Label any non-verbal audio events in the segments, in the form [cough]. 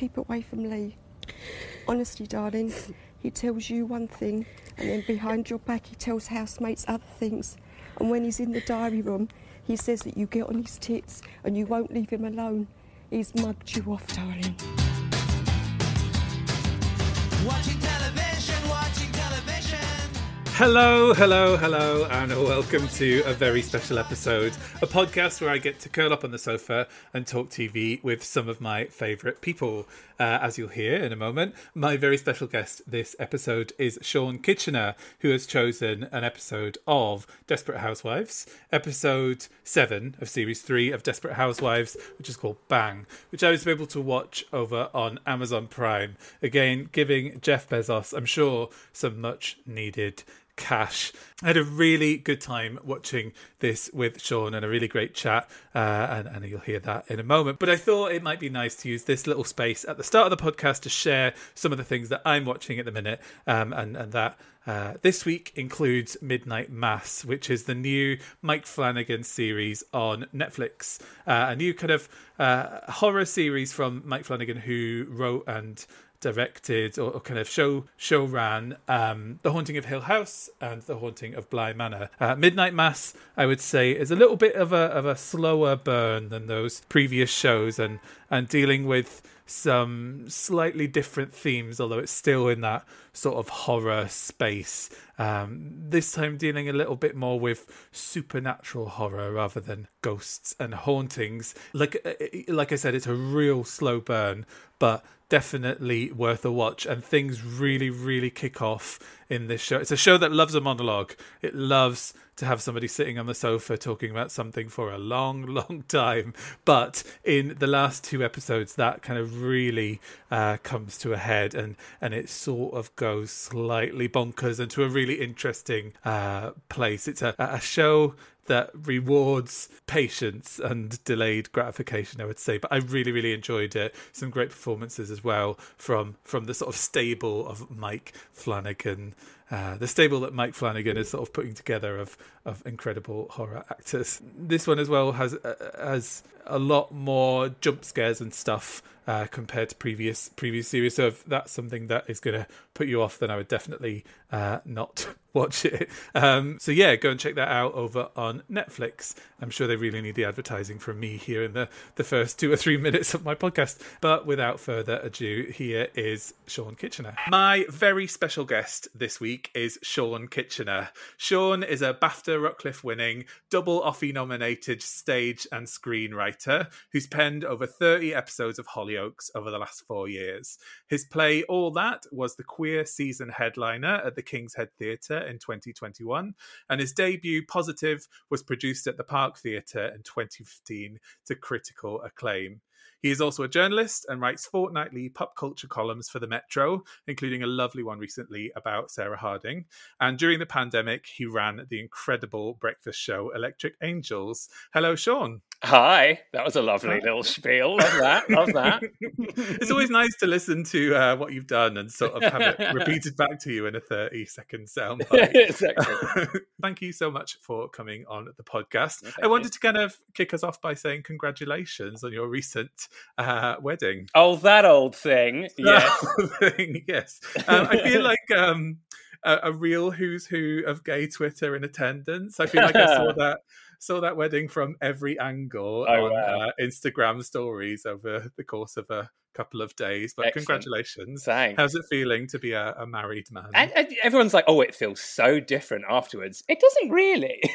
keep away from Lee. Honestly, darling, he tells you one thing, and then behind your back, he tells housemates other things. And when he's in the diary room, he says that you get on his tits and you won't leave him alone. He's mugged you off, darling. Watching television. Hello, hello, hello, and welcome to a very special episode, a podcast where I get to curl up on the sofa and talk TV with some of my favourite people. Uh, as you'll hear in a moment, my very special guest this episode is Shaun Kitchener, who has chosen an episode of Desperate Housewives, episode 7 of series 3 of Desperate Housewives, which is called Bang, which I was able to watch over on Amazon Prime. Again, giving Jeff Bezos, I'm sure, some much needed cash. I had a really good time watching this with Shaun and a really great chat, uh, and, and you'll hear that in a moment. But I thought it might be nice to use this little space at the start of the podcast to share some of the things that I'm watching at the minute, um, and, and that uh, this week includes Midnight Mass, which is the new Mike Flanagan series on Netflix. Uh, a new kind of uh, horror series from Mike Flanagan, who wrote and directed or, or, kind of show show ran um, The Haunting of Hill House and The Haunting of Bly Manor. Uh, Midnight Mass, I would say, is a little bit of a of a slower burn than those previous shows, and and dealing with some slightly different themes, although it's still in that sort of horror space. Um, this time dealing a little bit more with supernatural horror rather than ghosts and hauntings. Like uh, like I said, it's a real slow burn, but definitely worth a watch. And things really, really kick off in this show. It's a show that loves a monologue. It loves to have somebody sitting on the sofa talking about something for a long, [laughs] long time. But in the last two episodes, that kind of really uh, comes to a head, and and it sort of goes slightly bonkers into a really interesting uh, place. It's a, a show that rewards patience and delayed gratification, I would say. But I really, really enjoyed it. Some great performances as well from from the sort of stable of Mike Flanagan. Uh, the stable that Mike Flanagan is sort of putting together of of incredible horror actors. This one as well has uh, has a lot more jump scares and stuff uh, compared to previous previous series. So if that's something that is going to put you off, then I would definitely uh, not [laughs] watch it. Um, so yeah, go and check that out over on Netflix. I'm sure they really need the advertising from me here in the the first two or three [laughs] minutes of my podcast. But without further ado, here is Shaun Kitchener. My very special guest this week is Shaun Kitchener. Shaun is a BAFTA Rocliffe winning, double Offie nominated stage and screenwriter who's penned over 30 episodes of Hollyoaks over the last four years. His play All That was the queer season headliner at the King's Head Theatre in 2021, and his debut, Positive, was produced at the Park Theatre in 2015 to critical acclaim. He is also a journalist and writes fortnightly pop culture columns for the Metro, including a lovely one recently about Sarah Harding. And during the pandemic, he ran the incredible breakfast show Electric Angels. Hello, Shaun. Hi, that was a lovely little spiel. Love that. Love that. [laughs] it's always nice to listen to uh, what you've done and sort of have it [laughs] repeated back to you in a 30 second soundbite. [laughs] exactly. Thank you so much for coming on the podcast. Thank I wanted you. to kind of kick us off by saying congratulations on your recent uh, wedding. Oh, that old thing. [laughs] Yes. Thing, yes. Um, I feel [laughs] like um, a, a real who's who of gay Twitter in attendance. I feel like I saw [laughs] that saw that wedding from every angle Oh, on wow. uh, Instagram stories over the course of a couple of days. But Excellent. congratulations. Thanks. How's it feeling to be a, a married man? And, and everyone's like, "Oh, it feels so different afterwards." It doesn't really. [laughs]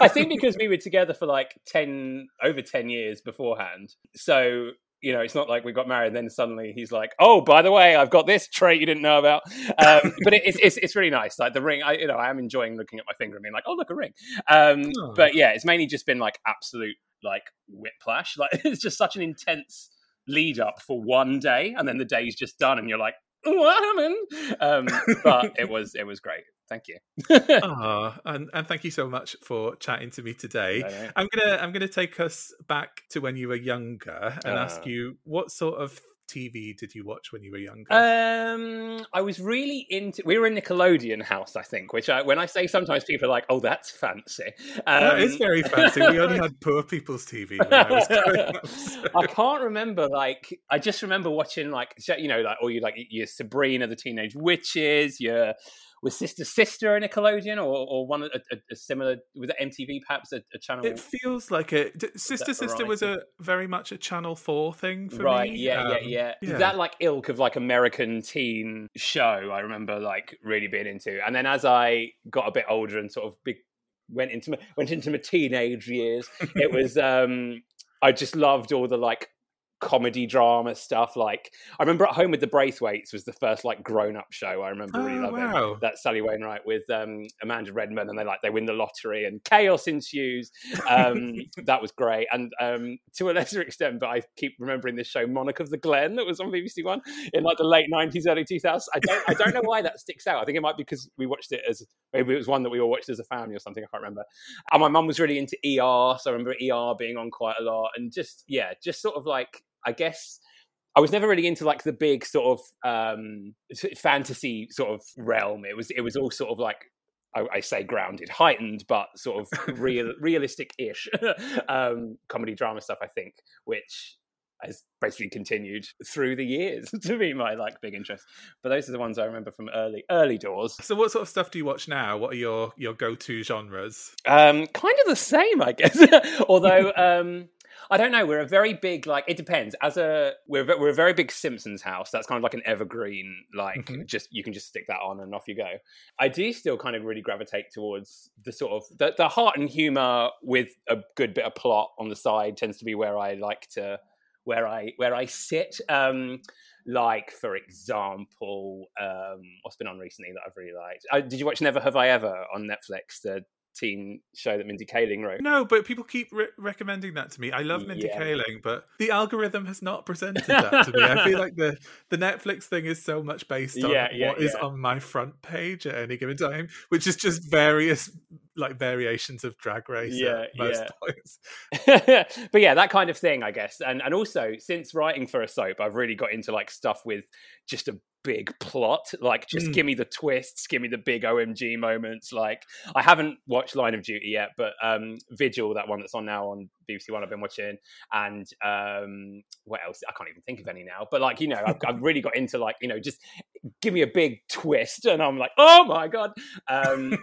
I think because we were together for like ten, over ten years beforehand, so you know, it's not like we got married and then suddenly he's like, "Oh, by the way, I've got this trait you didn't know about." Um, [laughs] but it, it's, it's it's really nice. Like the ring, I you know, I am enjoying looking at my finger and being like, "Oh, look a ring." Um, Oh. But yeah, it's mainly just been like absolute like whiplash. [laughs] Like it's just such an intense lead up for one day, and then the day's just done, and you're like, "What happened?" Um, but it [laughs] was it was great. Thank you. Ah, and, and thank you so much for chatting to me today. No. I'm gonna I'm gonna take us back to when you were younger and ask Ah. you what sort of TV did you watch when you were younger? Um, I was really into. We were in Nickelodeon house, I think. Which, I, when I say sometimes people are like, "Oh, that's fancy." Um, that is very fancy. We only [laughs] had poor people's TV. When I, was [laughs] up, so- I can't remember. Like, I just remember watching, like, you know, like, all you like your Sabrina the Teenage Witches, your was Sister Sister a Nickelodeon, or or one a, a, a similar was it MTV perhaps a, a channel? It feels like it. D- Sister Sister was a very much a Channel Four thing for right me. yeah yeah Um, yeah yeah. that like ilk of like american teen show i remember like really being into and then as i got a bit older and sort of big went into my went into my teenage years it was um i just loved all the like comedy drama stuff like i remember at home with the braithwaites was the first like grown-up show i remember really Oh, loving. wow. that sally wainwright with um amanda redman and they like they win the lottery and chaos ensues. Um [laughs] that was great. And um to a lesser extent but i keep remembering this show monarch of the glen that was on bbc one in like the late 90s early 2000s i don't i don't know why that sticks out. I think it might be because we watched it as maybe it was one that we all watched as a family or something i can't remember. And my mum was really into er so i remember er being on quite a lot and just yeah just sort of like i guess I was never really into like the big sort of um, fantasy sort of realm. It was it was all sort of like I, I say grounded, heightened, but sort of real [laughs] realistic-ish [laughs] um, comedy drama stuff. I think, which has basically continued through the years [laughs] to be my like big interest. But those are the ones I remember from early early doors. So, what sort of stuff do you watch now? What are your your go to genres? Um, kind of the same, I guess. Although um, I don't know, we're a very big like. It depends. As a we're we're a very big Simpsons house. That's kind of like an evergreen. Like Mhm. just you can just stick that on and off you go. I do still kind of really gravitate towards the sort of the, the heart and humor with a good bit of plot on the side tends to be where I like to where I where I sit. Um, like for example, um, what's been on recently that I've really liked? Uh, did you watch Never Have I Ever on Netflix? The teen show that Mindy Kaling wrote. No, but people keep re- recommending that to me. I love Mindy Yeah. Kaling, but the algorithm has not presented [laughs] that to me. I feel like the the Netflix thing is so much based on Yeah, yeah, what is on my front page at any given time, which is just various like variations of Drag Race. Yeah, at most yeah. points. [laughs] but yeah, that kind of thing, I guess. And and also since writing for a soap, I've really got into like stuff with just a big plot. Like just Mm. give me the twists, give me the big OMG moments. Like I haven't watched Line of Duty yet, but um Vigil, that one that's on now on BBC One, I've been watching. And um what else? I can't even think of any now. But like, you know, I've, I've really got into like, you know, just give me a big twist and I'm like, oh my God. Um [laughs]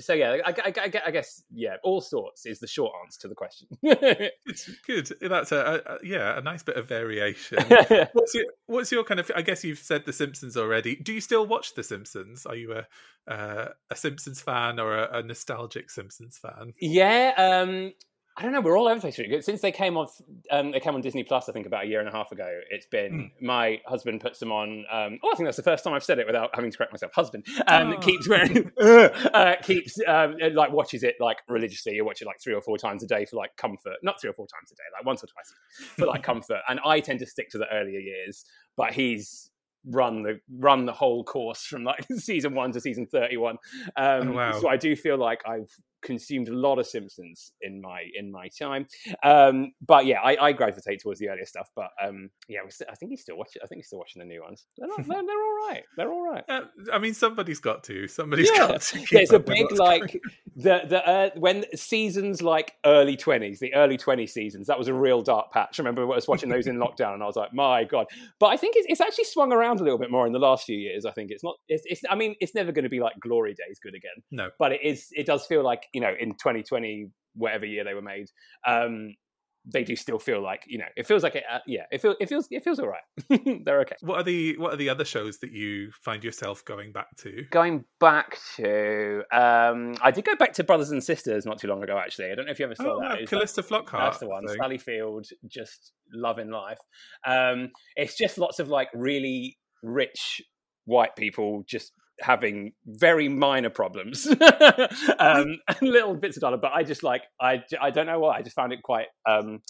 so yeah, I, I, I, I guess yeah, all sorts is the short answer to the question. It's good. That's a, a, yeah, a nice bit of variation. [laughs] What's your what's your kind of? I guess you've said The Simpsons already. Do you still watch The Simpsons? Are you a uh, a Simpsons fan or a, a nostalgic Simpsons fan? yeah, um, I don't know. We're all over the place really. since they came off. Um, they came on Disney Plus, I think, about a year and a half ago. It's been my husband puts them on. Um, oh, I think that's the first time I've said it without having to correct myself. Husband um, Oh. keeps wearing, [laughs] [laughs] uh, keeps um, like watches it like religiously. You watch it like three or four times a day for like comfort. Not three or four times a day, like once or twice for like comfort. And I tend to stick to the earlier years, but he's run the run the whole course from like [laughs] season one to season 31 um Oh, wow. so i do feel like i've consumed a lot of simpsons in my in my time um but yeah i, I gravitate towards the earlier stuff but um yeah we're i think he's still watching i think he's still watching the new ones they're, not, they're, they're all right they're all right Uh, I mean, somebody's got to. Somebody's yeah, got to. yeah, it's a big like going the the uh, when seasons like early twenties, the early twenty seasons. That was a real dark patch. I remember I was watching those in [laughs] lockdown, and I was like, my god. But I think it's, it's actually swung around a little bit more in the last few years. I think it's not. It's. it's I mean, it's never going to be like glory days good again. No. but it is. It does feel like you know in twenty twenty, whatever year they were made. Um, they do still feel like you know it feels like it uh, yeah it feels it feels it feels all right [laughs] they're okay What are the what are the other shows that you find yourself going back to? going back to um i did go back to brothers and sisters not too long ago actually i don't know if you ever saw Oh, that Calista Flockhart. that's the one thing. sally field just loving life um it's just lots of like really rich white people just having very minor problems [laughs] um [laughs] and little bits of dollar but i just like i i don't know why i just found it quite um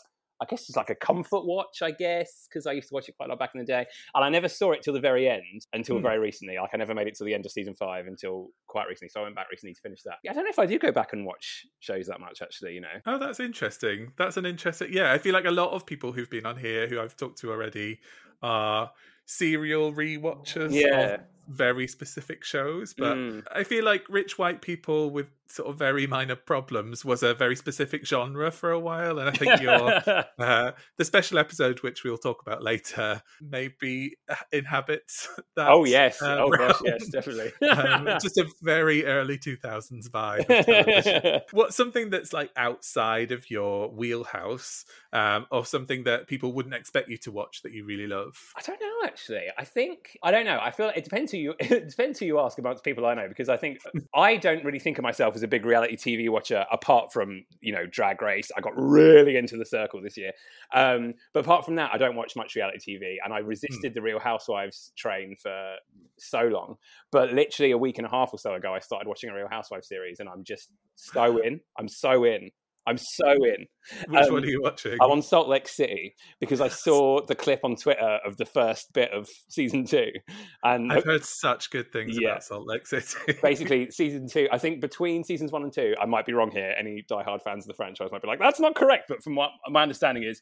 I guess it's like a comfort watch, I guess, because I used to watch it quite a lot back in the day. And I never saw it till the very end, until Hmm. very recently. Like I never made it to the end of season five until quite recently. So I went back recently to finish that. Yeah, I don't know if I do go back and watch shows that much, actually. You know. Oh, that's interesting. That's an interesting. Yeah, I feel like a lot of people who've been on here, who I've talked to already, are serial rewatchers Yeah. Very specific shows. But Mm. I feel like rich white people with sort of very minor problems was a very specific genre for a while, and I think your [laughs] uh, the special episode, which we'll talk about later, maybe inhabits that. oh yes. uh, oh gosh, yes, definitely. [laughs] um, just a very early 2000s vibe. Of television. [laughs] What's something that's like outside of your wheelhouse, um, or something that people wouldn't expect you to watch that you really love? I don't know actually. I think I don't know. I feel like it depends who you [laughs] it depends who you ask amongst people I know because I think I don't really think of myself as a big reality TV watcher apart from you know Drag Race. I got really into the circle this year, um, but apart from that, I don't watch much reality TV. And I resisted the Real Housewives train for so long, but literally a week and a half or so ago, I started watching a Real Housewives series, and I'm just so in. I'm so in. I'm so in. Which Um, one are you watching? I'm on Salt Lake City because I saw the clip on Twitter of the first bit of season two, and I've heard such good things Yeah. about Salt Lake City. [laughs] basically season two. I think between seasons one and two, I might be wrong here. Any diehard fans of the franchise might be like, "That's not correct." But from what my understanding is,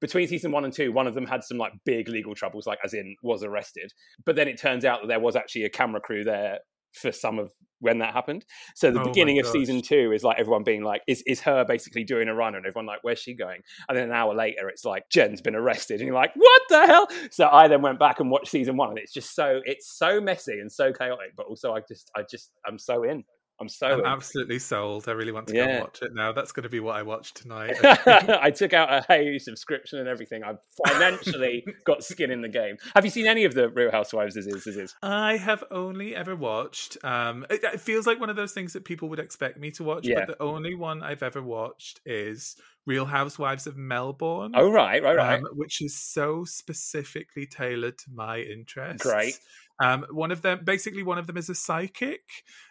between season one and two, one of them had some like big legal troubles, like as in was arrested. But then it turns out that there was actually a camera crew there for some of when that happened. So the Oh beginning of season two is like everyone being like, is is her basically doing a run? And everyone like, where's she going? And then an hour later, it's like Jen's been arrested, and you're like, what the hell? So I then went back and watched season one, and it's just so it's so messy and so chaotic, but also I just I just I'm so in. I'm so I'm absolutely sold. I really want to go Yeah. watch it now. That's going to be what I watch tonight. [laughs] I took out a Hayu subscription and everything. I've financially got skin in the game. Have you seen any of the Real Housewives? As is, is. I have only ever watched. Um, it, it feels like one of those things that people would expect me to watch, Yeah. but the only one I've ever watched is Real Housewives of Melbourne. Oh right, right, right. um, which is so specifically tailored to my interests. Great. Um, one of them, basically, one of them is a psychic,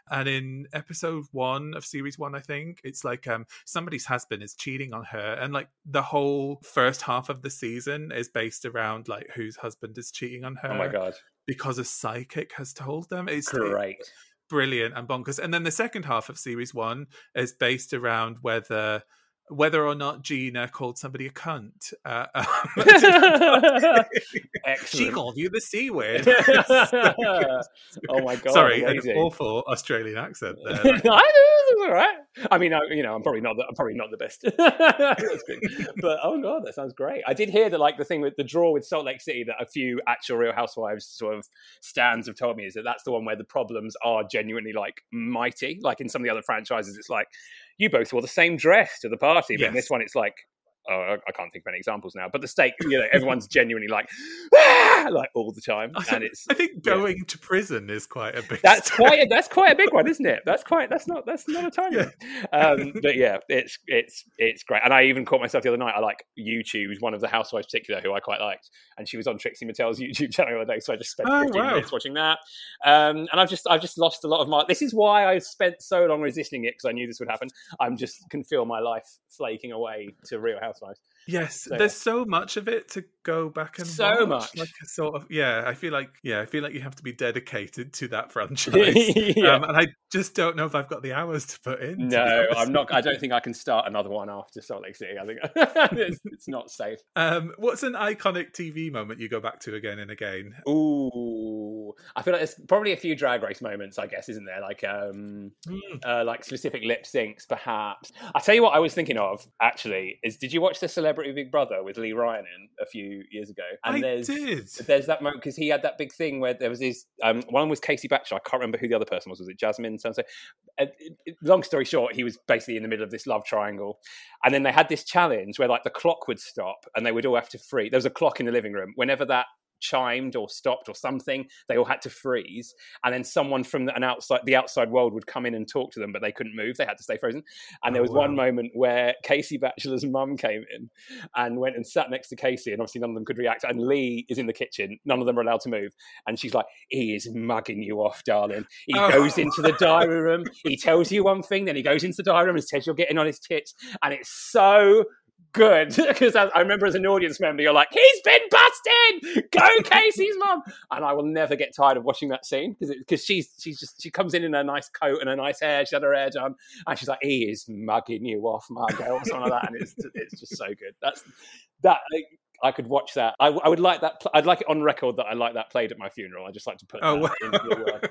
and in episode one of series one, I think it's like um, somebody's husband is cheating on her, and like the whole first half of the season is based around like whose husband is cheating on her oh my god, because a psychic has told them. It's great. brilliant and bonkers. And then the second half of series one is based around whether whether or not Gina called somebody a cunt. Uh, [laughs] she called you the c word. [laughs] oh my god! Sorry, an awful Australian accent there. [laughs] I all right. I mean, I, you know, I'm probably not the, I'm probably not the best, but oh god, that sounds great. I did hear that, like the thing with the draw with Salt Lake City, that a few actual Real Housewives sort of stands have told me is that that's the one where the problems are genuinely like mighty. Like in some of the other franchises, it's like you both wore the same dress to the party, but in this one, it's like. Oh, I can't think of any examples now, but the stake, [laughs] you know, everyone's genuinely like, "Ah!" like all the time, I and think, it's I think yeah. going to prison is quite a big. that's story. quite a, that's quite a big one, isn't it? That's quite that's not that's not a [laughs] tiny Yeah. one. Um, but yeah, it's it's it's great. And I even caught myself the other night. I like YouTube's one of the housewives particular who I quite liked, and she was on Trixie Mattel's [laughs] YouTube channel the other day. So I just spent Oh, 15 wow. minutes watching that. Um, and I've just I've just lost a lot of my. This is why I spent so long resisting it because I knew this would happen. I'm just can feel my life flaking away to Real Housewives. Yes, So, there's so much of it to go back and So watch. much. Like a sort of yeah. I feel like yeah. I feel like you have to be dedicated to that [laughs] [laughs] franchise. yeah. um, and I just don't know if I've got the hours to put in. no, I'm not. I don't think I can start another one after Salt Lake City. I think [laughs] it's, it's not safe. Um, what's an iconic TV moment you go back to again and again? Ooh, I feel like there's probably a few drag race moments, I guess, isn't there? Like, um, Hmm. uh, like specific lip syncs, perhaps. I tell you what, I was thinking of actually is did you watch the Celebrity Big Brother with Lee Ryan in a few years ago? I there's did. there's that moment because he had that big thing where there was his um, one was Casey Batchelor. I can't remember who the other person was. Was it Jasmine? So uh, long story short, he was basically in the middle of this love triangle, and then they had this challenge where like the clock would stop and they would all have to free. There was a clock in the living room. Whenever that chimed or stopped or something, they all had to freeze, and then someone from an outside the outside world would come in and talk to them, but they couldn't move. They had to stay frozen. And there Oh, was one moment where Casey Batchelor's [laughs] mum came in and went and sat next to Casey, and obviously none of them could react. And Lee is in the kitchen; none of them are allowed to move. And she's like, "He is mugging you off, darling. He Oh. goes into the [laughs] diary room. He tells you one thing, then he goes into the diary room and says you're getting on his tits, and it's so." Good [laughs] because I, remember as an audience member, you're like, "He's been busted! Go [laughs] Casey's mum!" And I will never get tired of watching that scene because because she's she's just she comes in in a nice coat and a nice hair. she had her hair done, and she's like, "He is mugging you off, my girl," or something like that, and it's [laughs] it's just so good. That's that. I could watch that. I, I would like that. pl- I'd like it on record that I like that played at my funeral. I just like to put Oh, that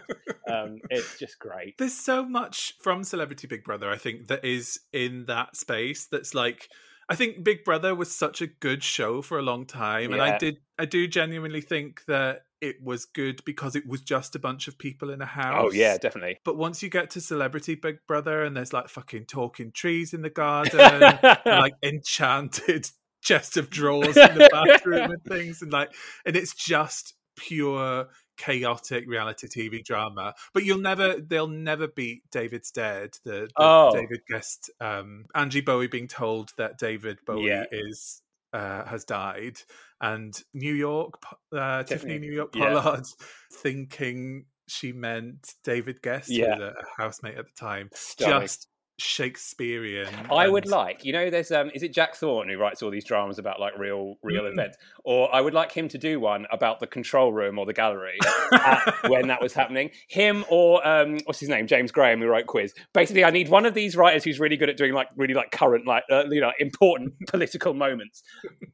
wow. Um, it's just great. There's so much from Celebrity Big Brother, I think, that is in that space that's like I think Big Brother was such a good show for a long time. And I did I do genuinely think that it was good because it was just a bunch of people in a house. Oh yeah, definitely. But once you get to Celebrity Big Brother and there's like fucking talking trees in the garden, and, like [laughs] enchanted [laughs] chest of drawers in the bathroom and things, and like, and it's just pure chaotic reality TV drama. But you'll never, they'll never beat David's Dead. The, the Oh. David guest, um, Angie Bowie being told that David Bowie Yeah. is. Uh, has died, and New York, uh, Tiffany New York Yeah. Pollard, [laughs] thinking she meant David Gest, who was a housemate at the time. Just Shakespearean. I would like, you know, there's um, is it Jack Thorne who writes all these dramas about like real, real Mm. events, or I would like him to do one about the control room or the gallery at, [laughs] when that was happening. Him or um, what's his name, James Graham, who wrote Quiz. Basically, I need one of these writers who's really good at doing like really like current, like uh, you know, important [laughs] political moments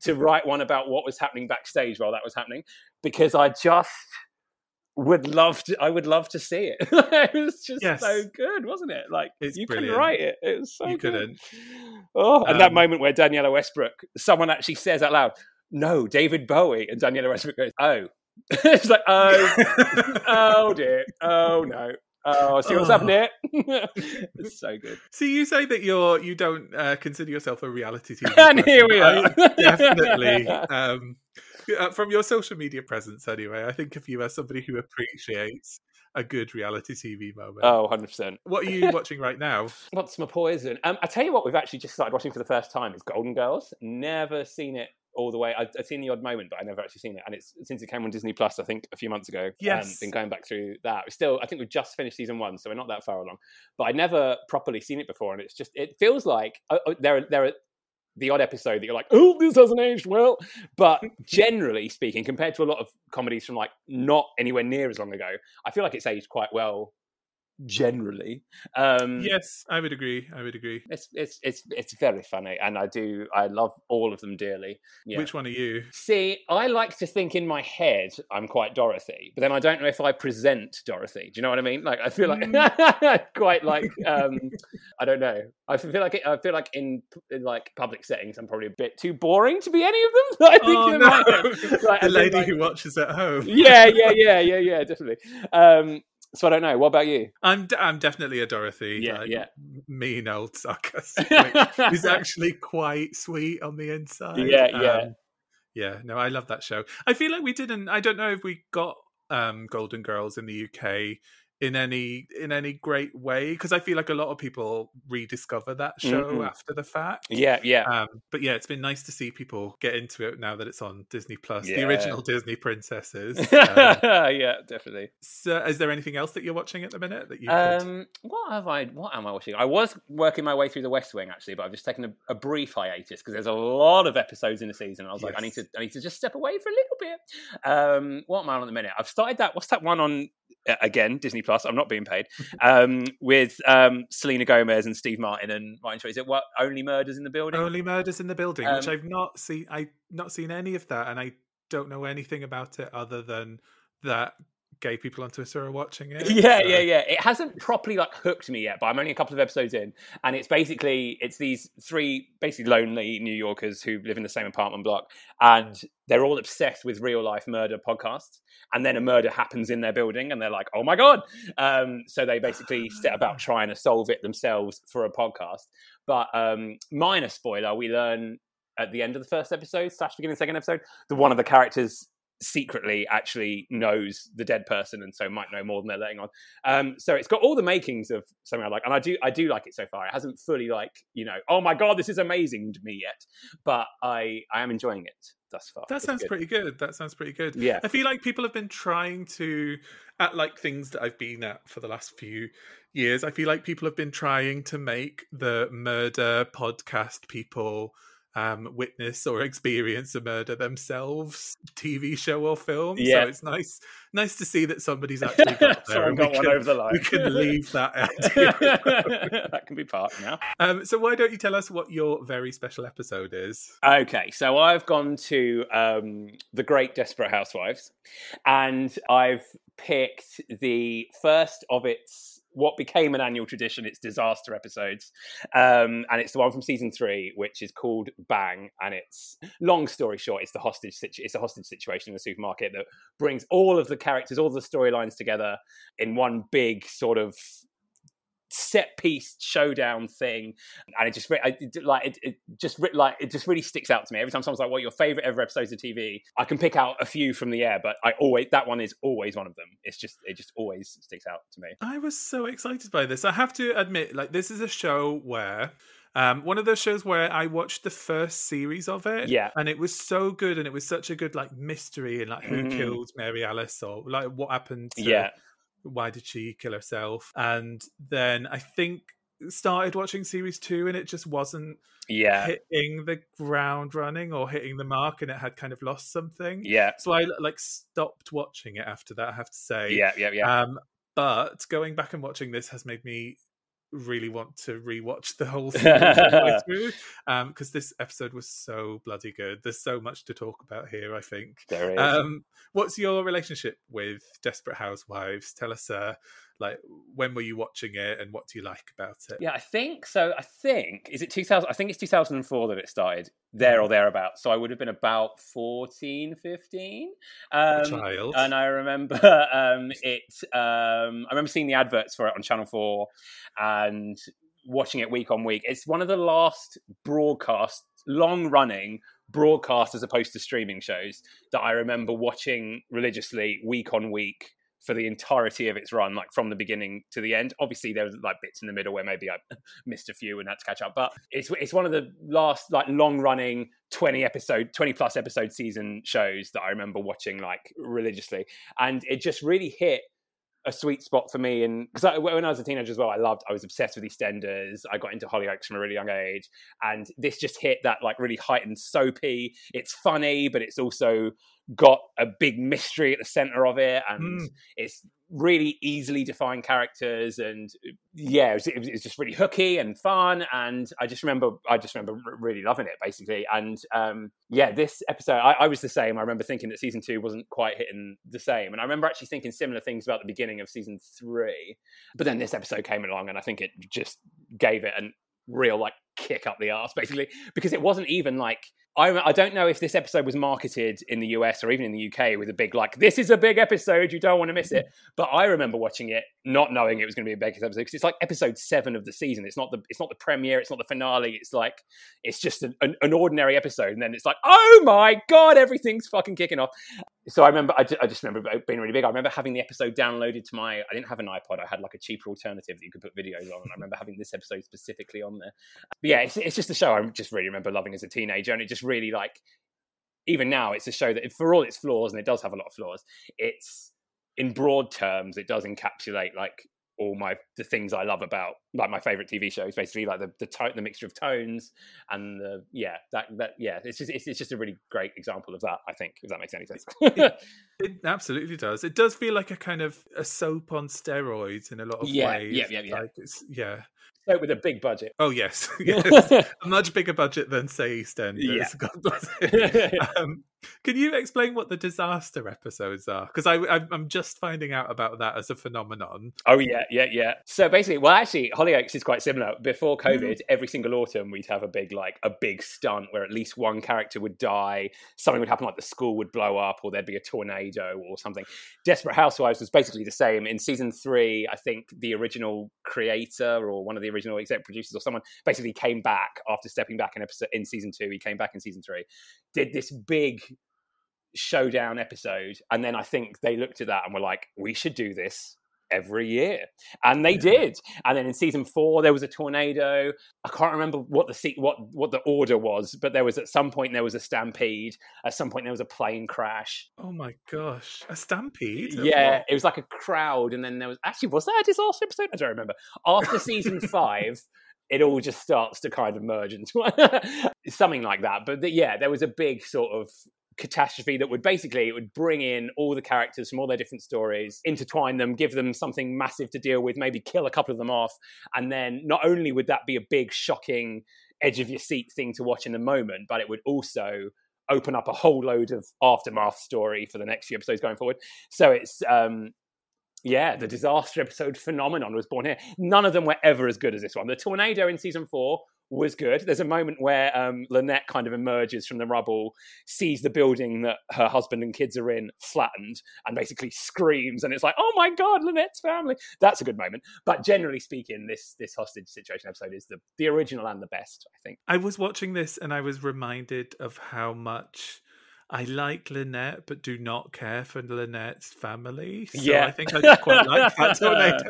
to write one about what was happening backstage while that was happening, because I just would love to. I would love to see it. [laughs] it was just Yes. so good, wasn't it? Like It's you brilliant. couldn't write it. It was so You good. couldn't. Oh, and that Um, moment where Danniella Westbrook, someone actually says out loud, "No, David Bowie," and Danniella Westbrook goes, "Oh." [laughs] it's like, oh, [laughs] oh dear, oh no, oh, see what's Oh. happened [laughs] here. it's so good. So you say that you're you don't uh, consider yourself a reality TV. And [laughs] person. here we I are. [laughs] definitely. Um, uh, from your social media presence, anyway, I think of you as somebody who appreciates a good reality TV moment. Oh, 100 percent. What are you watching right now? What's my poison? Um, I tell you what, we've actually just started watching for the first time. Is Golden Girls. Never seen it all the way. I've, I've seen the odd moment, but I've never actually seen it. And it's since it came on Disney Plus, I think a few months ago. Um, Yes. been going back through that. We still, I think we've just finished season one, so we're not that far along. But I'd never properly seen it before, and it's just it feels like oh, there are there are the odd episode that you're like, oh, this hasn't aged well. But [laughs] generally speaking, compared to a lot of comedies from like not anywhere near as long ago, I feel like it's aged quite well. Generally, um, yes, I would agree. I would agree. it's it's it's it's very funny, and I do I love all of them dearly. Yeah. Which one are you? See, I like to think in my head I'm quite Dorothy, but then I don't know if I present Dorothy. Do you know what I mean? Like I feel like Mm. [laughs] quite like [laughs] um I don't know. I feel like it, I feel like in, in like public settings I'm probably a bit too boring to be any of them. [laughs] I think Oh, no. Like, the lady like- who watches at home. yeah, yeah, yeah, yeah, yeah, definitely. Um, so I don't know. What about you? I'm d- I'm definitely a Dorothy. Yeah, like, yeah. Mean old sucker. [laughs] who's actually quite sweet on the inside. Yeah, yeah. Um, yeah. No, I love that show. I feel like we didn't. I don't know if we got um, Golden Girls in the UK in any in any great way because I feel like a lot of people rediscover that show Mhm. after the fact. Yeah, yeah. Um, but yeah, it's been nice to see people get into it now that it's on Disney Plus, the original Disney princesses. [laughs] Um, yeah, definitely. so, is there anything else that you're watching at the minute that you? Um, what have I? What am I watching? I was working my way through the West Wing actually, but I've just taken a, a brief hiatus because there's a lot of episodes in the season. I was like, I need to, I need to just step away for a little bit. Um, what am I on at the minute? I've started that. What's that one on? Again, Disney Plus. I'm not being paid. Um, with um, Selena Gomez and Steve Martin and Martin Short. Is it what? Only Murders in the Building. Only Murders in the Building, which Um, I've not seen. I not seen any of that, and I don't know anything about it other than that gay people on Twitter are watching it. yeah so- yeah yeah. It hasn't properly like hooked me yet but i'm only a couple of episodes in and it's basically it's these three basically lonely new yorkers who live in the same apartment block and they're all obsessed with real life murder podcasts and then a murder happens in their building and they're like oh my god! Um, so they basically [gasps] set about trying to solve it themselves for a podcast. But um, minor spoiler we learn at the end of the first episode slash beginning of the second episode that one of the characters secretly actually knows the dead person and so might know more than they're letting on um so it's got all the makings of something i like and i do i do like it so far it hasn't fully like you know oh my god this is amazing to me yet but i i am enjoying it thus far That It's sounds good. pretty good. That sounds pretty good. Yeah. I feel like people have been trying to, at like things that I've been at for the last few years. I feel like people have been trying to make the murder podcast people um, witness or experience a murder themselves, TV show or film. Yeah. So it's nice, nice to see that somebody's [laughs] actually got there. Someone got one can- over the line. We can leave that [laughs] that can be part now. um, so why don't you tell us what your very special episode is? Okay, so I've gone to um, the Great Desperate Housewives, and I've picked the first of its what became an annual tradition, its disaster episodes, um, and it's the one from season three, which is called Bang, and it's long story short, it's the hostage situ- it's a hostage situation in the supermarket that brings all of the characters, all the storylines together in one big sort of set piece showdown thing and it just I, it, like it, it just like it just really sticks out to me every time someone's like what your favorite ever episodes of tv i can pick out a few from the air but i always that one is always one of them it's just it just always sticks out to me I was so excited by this. I have to admit, like this is a show where um, one of those shows where I watched the first series of it, Yeah. and it was so good, and it was such a good like mystery, and like who Mhm. killed Mary Alice, or like what happened, to, yeah why did she kill herself, and then I think started watching series two, and it just wasn't yeah hitting the ground running or hitting the mark, and it had kind of lost something. yeah So I like stopped watching it after that. I have to say, yeah yeah yeah um, but going back and watching this has made me really want to rewatch the whole [laughs] series all the through because this episode was so bloody good. There's so much to talk about here. I think. there is Um, what's your relationship with Desperate Housewives? Tell us, uh, like, when were you watching it, and what do you like about it? Yeah, I think so. I think is it 2000. I think it's 2004 that it started there or thereabouts. So I would have been about 14, 15. A Um, child. and I remember [laughs] um, it. Um, I remember seeing the adverts for it on Channel Four, and watching it week on week. It's one of the last broadcast, long running broadcast as opposed to streaming shows that I remember watching religiously week on week for the entirety of its run, like from the beginning to the end. Obviously, there was like bits in the middle where maybe I [laughs] missed a few and had to catch up, but it's it's one of the last like long running twenty episode, twenty plus episode season shows that I remember watching like religiously, and it just really hit a sweet spot for me. And because when I was a teenager as well, I loved, I was obsessed with EastEnders. I got into Hollyoaks from a really young age, and this just hit that like really heightened soapy. It's funny, but it's also got a big mystery at the center of it, and Mm. it's really easily defined characters. And yeah, it was, it was- just really hooky and fun. And I just remember, I just remember really loving it basically. And um, yeah, this episode, I, I was the same. I remember thinking that season two wasn't quite hitting the same, and I remember actually thinking similar things about the beginning of season three. But then this episode came along, and I think it just gave it a real like kick up the arse, basically, because it wasn't even like I, I don't know if this episode was marketed in the US or even in the UK with a big like this is a big episode, you don't want to miss it. Mm. But I remember watching it not knowing it was going to be a big episode because it's like episode seven of the season. It's not the it's not the premiere, it's not the finale. It's like it's just an, an, an ordinary episode, and then it's like oh my god, everything's fucking kicking off. So I remember, I, I just remember being really big. I remember having the episode downloaded to my. I didn't have an iPod. I had like a cheaper alternative that you could put videos on, and I remember having this episode specifically on there. But yeah, it's, it's just a show I just really remember loving as a teenager, and it just really like. Even now, it's a show that, for all its flaws, and it does have a lot of flaws, it's in broad terms, it does encapsulate like all my the things I love about like my favorite TV shows, basically like the the tone, the mixture of tones and the yeah that that yeah it's just it's, it's just a really great example of that. I think if that makes any sense. It [laughs] absolutely does. It does feel like a kind of a soap on steroids in a lot of Yeah, ways. yeah, yeah, yeah. Like yeah. so with a big budget. Oh yes, [laughs] [laughs] yes. a much bigger budget than say EastEnders. Yeah. God bless it. um, can you explain what the disaster episodes are? Because I, I, I'm just finding out about that as a phenomenon. Oh yeah, yeah, yeah. So basically, well, actually, Hollyoaks is quite similar. Before Mm. COVID, every single autumn we'd have a big like a big stunt where at least one character would die, something would happen, like the school would blow up, or there'd be a tornado or something. Desperate Housewives was basically the same. In season three, I think the original creator or one of the original exec producers or someone basically came back after stepping back in episode in season two. He came back in season three, did this big showdown episode, and then I think they looked at that and were like, "We should do this." Every year, and they Yeah. did. And then in season four, there was a tornado. I can't remember what the se- what what the order was, but there was at some point there was a stampede. At some point there was a plane crash. Oh my gosh, a stampede! Yeah, what? it was like a crowd, and then there was actually was that a disaster episode? I don't remember. After season [laughs] five, it all just starts to kind of merge into [laughs] something like that. But the, yeah, there was a big sort of catastrophe that would basically it would bring in all the characters from all their different stories intertwine them give them something massive to deal with maybe kill a couple of them off and then not only would that be a big shocking edge of your seat thing to watch in the moment but it would also open up a whole load of aftermath story for the next few episodes going forward so it's um yeah, the disaster episode phenomenon was born here. None of them were ever as good as this one. The tornado in season four was good. There's a moment where um, Lynette kind of emerges from the rubble, sees the building that her husband and kids are in flattened, and basically screams. And it's like, oh my god, Lynette's family. That's a good moment. But generally speaking, this this hostage situation episode is the the original and the best. I think. I was watching this and I was reminded of how much I like Lynette, but do not care for Lynette's family. So Yeah. I think I just quite like [laughs] that tornado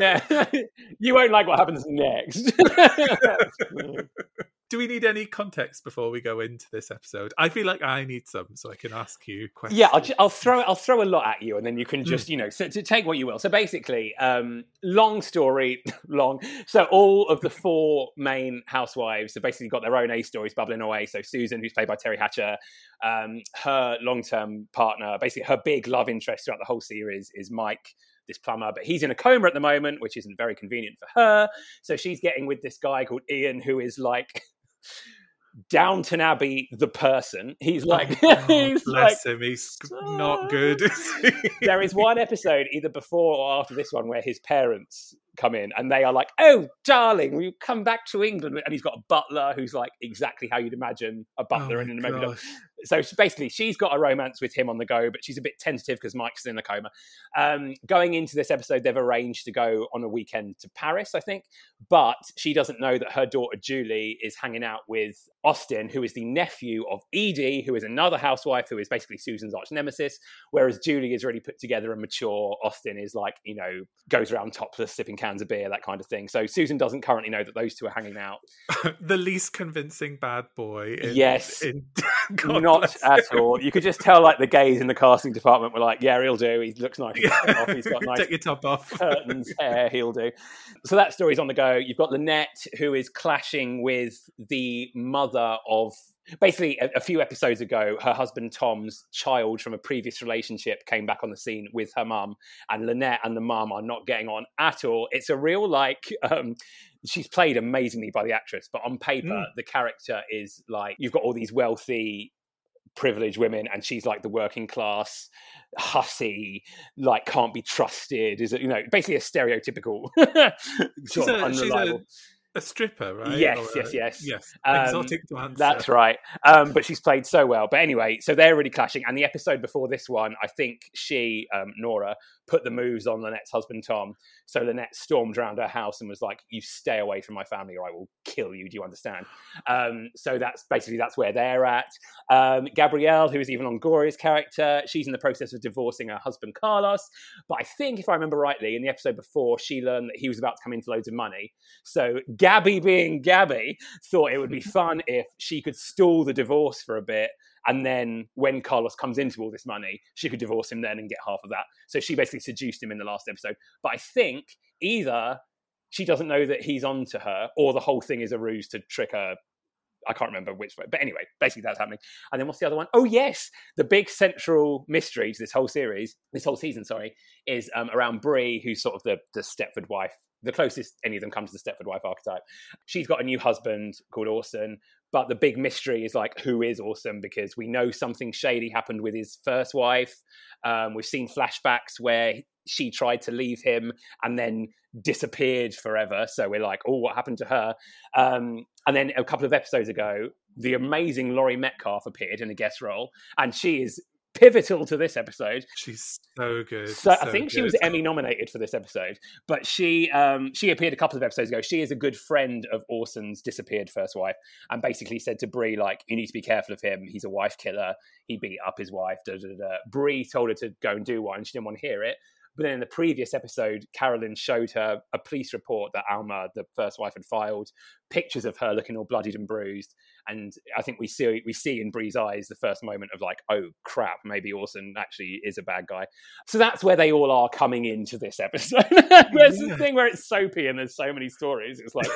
yeah, [laughs] you won't like what happens next. [laughs] Do we need any context before we go into this episode? I feel like I need some, so I can ask you questions. Yeah, I'll, I'll throw I'll throw a lot at you, and then you can just you know so, to take what you will. So basically, um, long story, [laughs] long. So all of the [laughs] four main housewives have basically got their own A stories bubbling away. So Susan, who's played by Teri Hatcher, um, her long term partner, basically her big love interest throughout the whole series is Mike. This plumber, but he's in a coma at the moment, which isn't very convenient for her. So she's getting with this guy called Ian, who is like Downton Abbey, the person. He's oh like, [laughs] Oh, he's like, him. He's not good. [laughs] there is one episode either before or after this one where his parents come in and they are like, "Oh, darling, will you come back to England?" And he's got a butler who's like exactly how you'd imagine a oh butler Oh in an American. So she- basically, she's got a romance with him on the go, but she's a bit tentative because Mike's in a coma. Um, going into this episode, they've arranged to go on a weekend to Paris, I think, but she doesn't know that her daughter Julie is hanging out with Austin, who is the nephew of Edie, who is another housewife who is basically Susan's arch nemesis. Whereas Julie is really put together and mature. Austin is like, you know, goes around topless, sipping cans of beer, that kind of thing. So Susan doesn't currently know that those two are hanging out. [laughs] the least convincing bad boy. In, Yes. in, [laughs] Not [laughs] at all. You could just tell, like, the gays in the casting department were like, yeah, he'll do. He looks nice. He's. He's got [laughs] nice Take your top off. curtains, [laughs] hair, he'll do. So that story's on the go. You've got Lynette, who is clashing with the mother of. Basically, a, a few episodes ago, her husband Tom's child from a previous relationship came back on the scene with her mum, and Lynette and the mum are not getting on at all. It's a real like. Um, she's played amazingly by the actress, but on paper, Mm. the character is like you've got all these wealthy privileged women and she's like the working class hussy like can't be trusted is it you know basically a stereotypical [laughs] She's sort of a, a, unreliable a stripper, right? Yes, Or yes, yes. Yes. Um, Exotic dancer. That's right. Um, but she's played so well. But anyway, so they're really clashing. And the episode before this one, I think she, um, Nora, put the moves on Lynette's husband, Tom. So Lynette stormed around her house and was like, You stay away from my family or I will kill you. Do you understand? Um, so that's basically that's where they're at. Um, Gabrielle, who is Eva Longoria's character, she's in the process of divorcing her husband, Carlos. But I think, if I remember rightly, in the episode before, she learned that he was about to come into loads of money. So Gabby, being Gabby, thought it would be [laughs] fun if she could stall the divorce for a bit. And then when Carlos comes into all this money, she could divorce him then and get half of that. So she basically seduced him in the last episode. But I think either she doesn't know that he's on to her or the whole thing is a ruse to trick her. I can't remember which way. But anyway, basically that's happening. And then what's the other one? Oh, yes. The big central mystery to this whole series, this whole season, sorry, is um, around Bree, who's sort of the, the Stepford wife, the closest any of them come to the Stepford wife archetype. She's got a new husband called Orson, but the big mystery is like, who is Orson Because we know something shady happened with his first wife. Um, we've seen flashbacks where she tried to leave him and then disappeared forever. So we're like, oh, what happened to her? Um, and then a couple of episodes ago, the amazing Laurie Metcalf appeared in a guest role, and she is pivotal to this episode. She's so good. So, I think she was. Emmy nominated for this episode, but she um, she appeared a couple of episodes ago. She is a good friend of Orson's disappeared first wife, and basically said to Bree like, "You need to be careful of him. He's a wife killer. He beat up his wife." Da, da, da. Bree told her to go and do one. She didn't want to hear it. But then in the previous episode, Carolyn showed her a police report that Alma, the first wife, had filed pictures of her looking all bloodied and bruised. And I think we see we see in Bree's eyes the first moment of like, oh crap, maybe Orson actually is a bad guy. So that's where they all are coming into this episode. [laughs] there's Yeah. this thing where it's soapy and there's so many stories. It's like,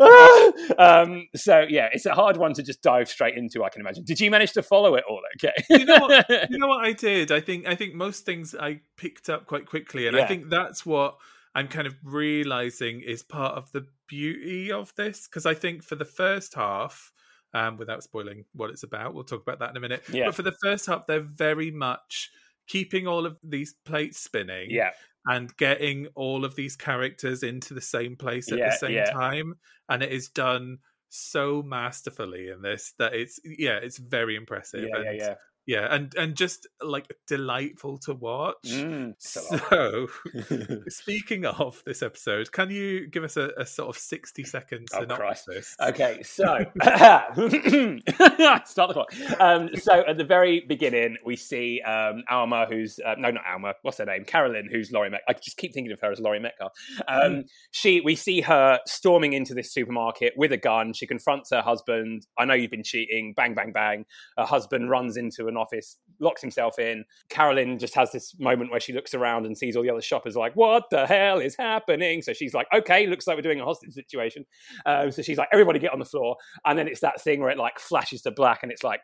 ah! [laughs] [laughs] um, so yeah, it's a hard one to just dive straight into. I can imagine. Did you manage to follow it all? Okay. you know what you know what I did? I think I think most things I picked up quite quickly, and Yeah. I think that's what I'm kind of realizing is part of the beauty of this. Because I think for the first half, um, without spoiling what it's about, we'll talk about that in a minute. Yeah. But for the first half, they're very much keeping all of these plates spinning yeah. and getting all of these characters into the same place at Yeah, the same yeah. time, and it is done so masterfully in this that it's yeah, it's very impressive. Yeah, and, yeah. yeah, and and just like delightful to watch. Mm, it's a lot. So, [laughs] [laughs] speaking of this episode, can you give us a, a sort of sixty second Oh, Christ. Okay, so [laughs] start the clock. Um, so at the very beginning, we see um, Alma, who's uh, no, not Alma. What's her name? Carolyn, who's Laurie Metcalf. I just keep thinking of her as Laurie Metcalf. Um, she, we see her storming into this supermarket with a gun. She confronts her husband. I know you've been cheating. Bang, bang, bang. Her husband runs into an office, locks himself in. Carolyn just has this moment where she looks around and sees all the other shoppers, like, "What the hell is happening?" So she's like, "Okay, looks like we're doing a hostage situation." Um, so she's like, everybody get on the floor. And then it's that thing where it like flashes to black and it's like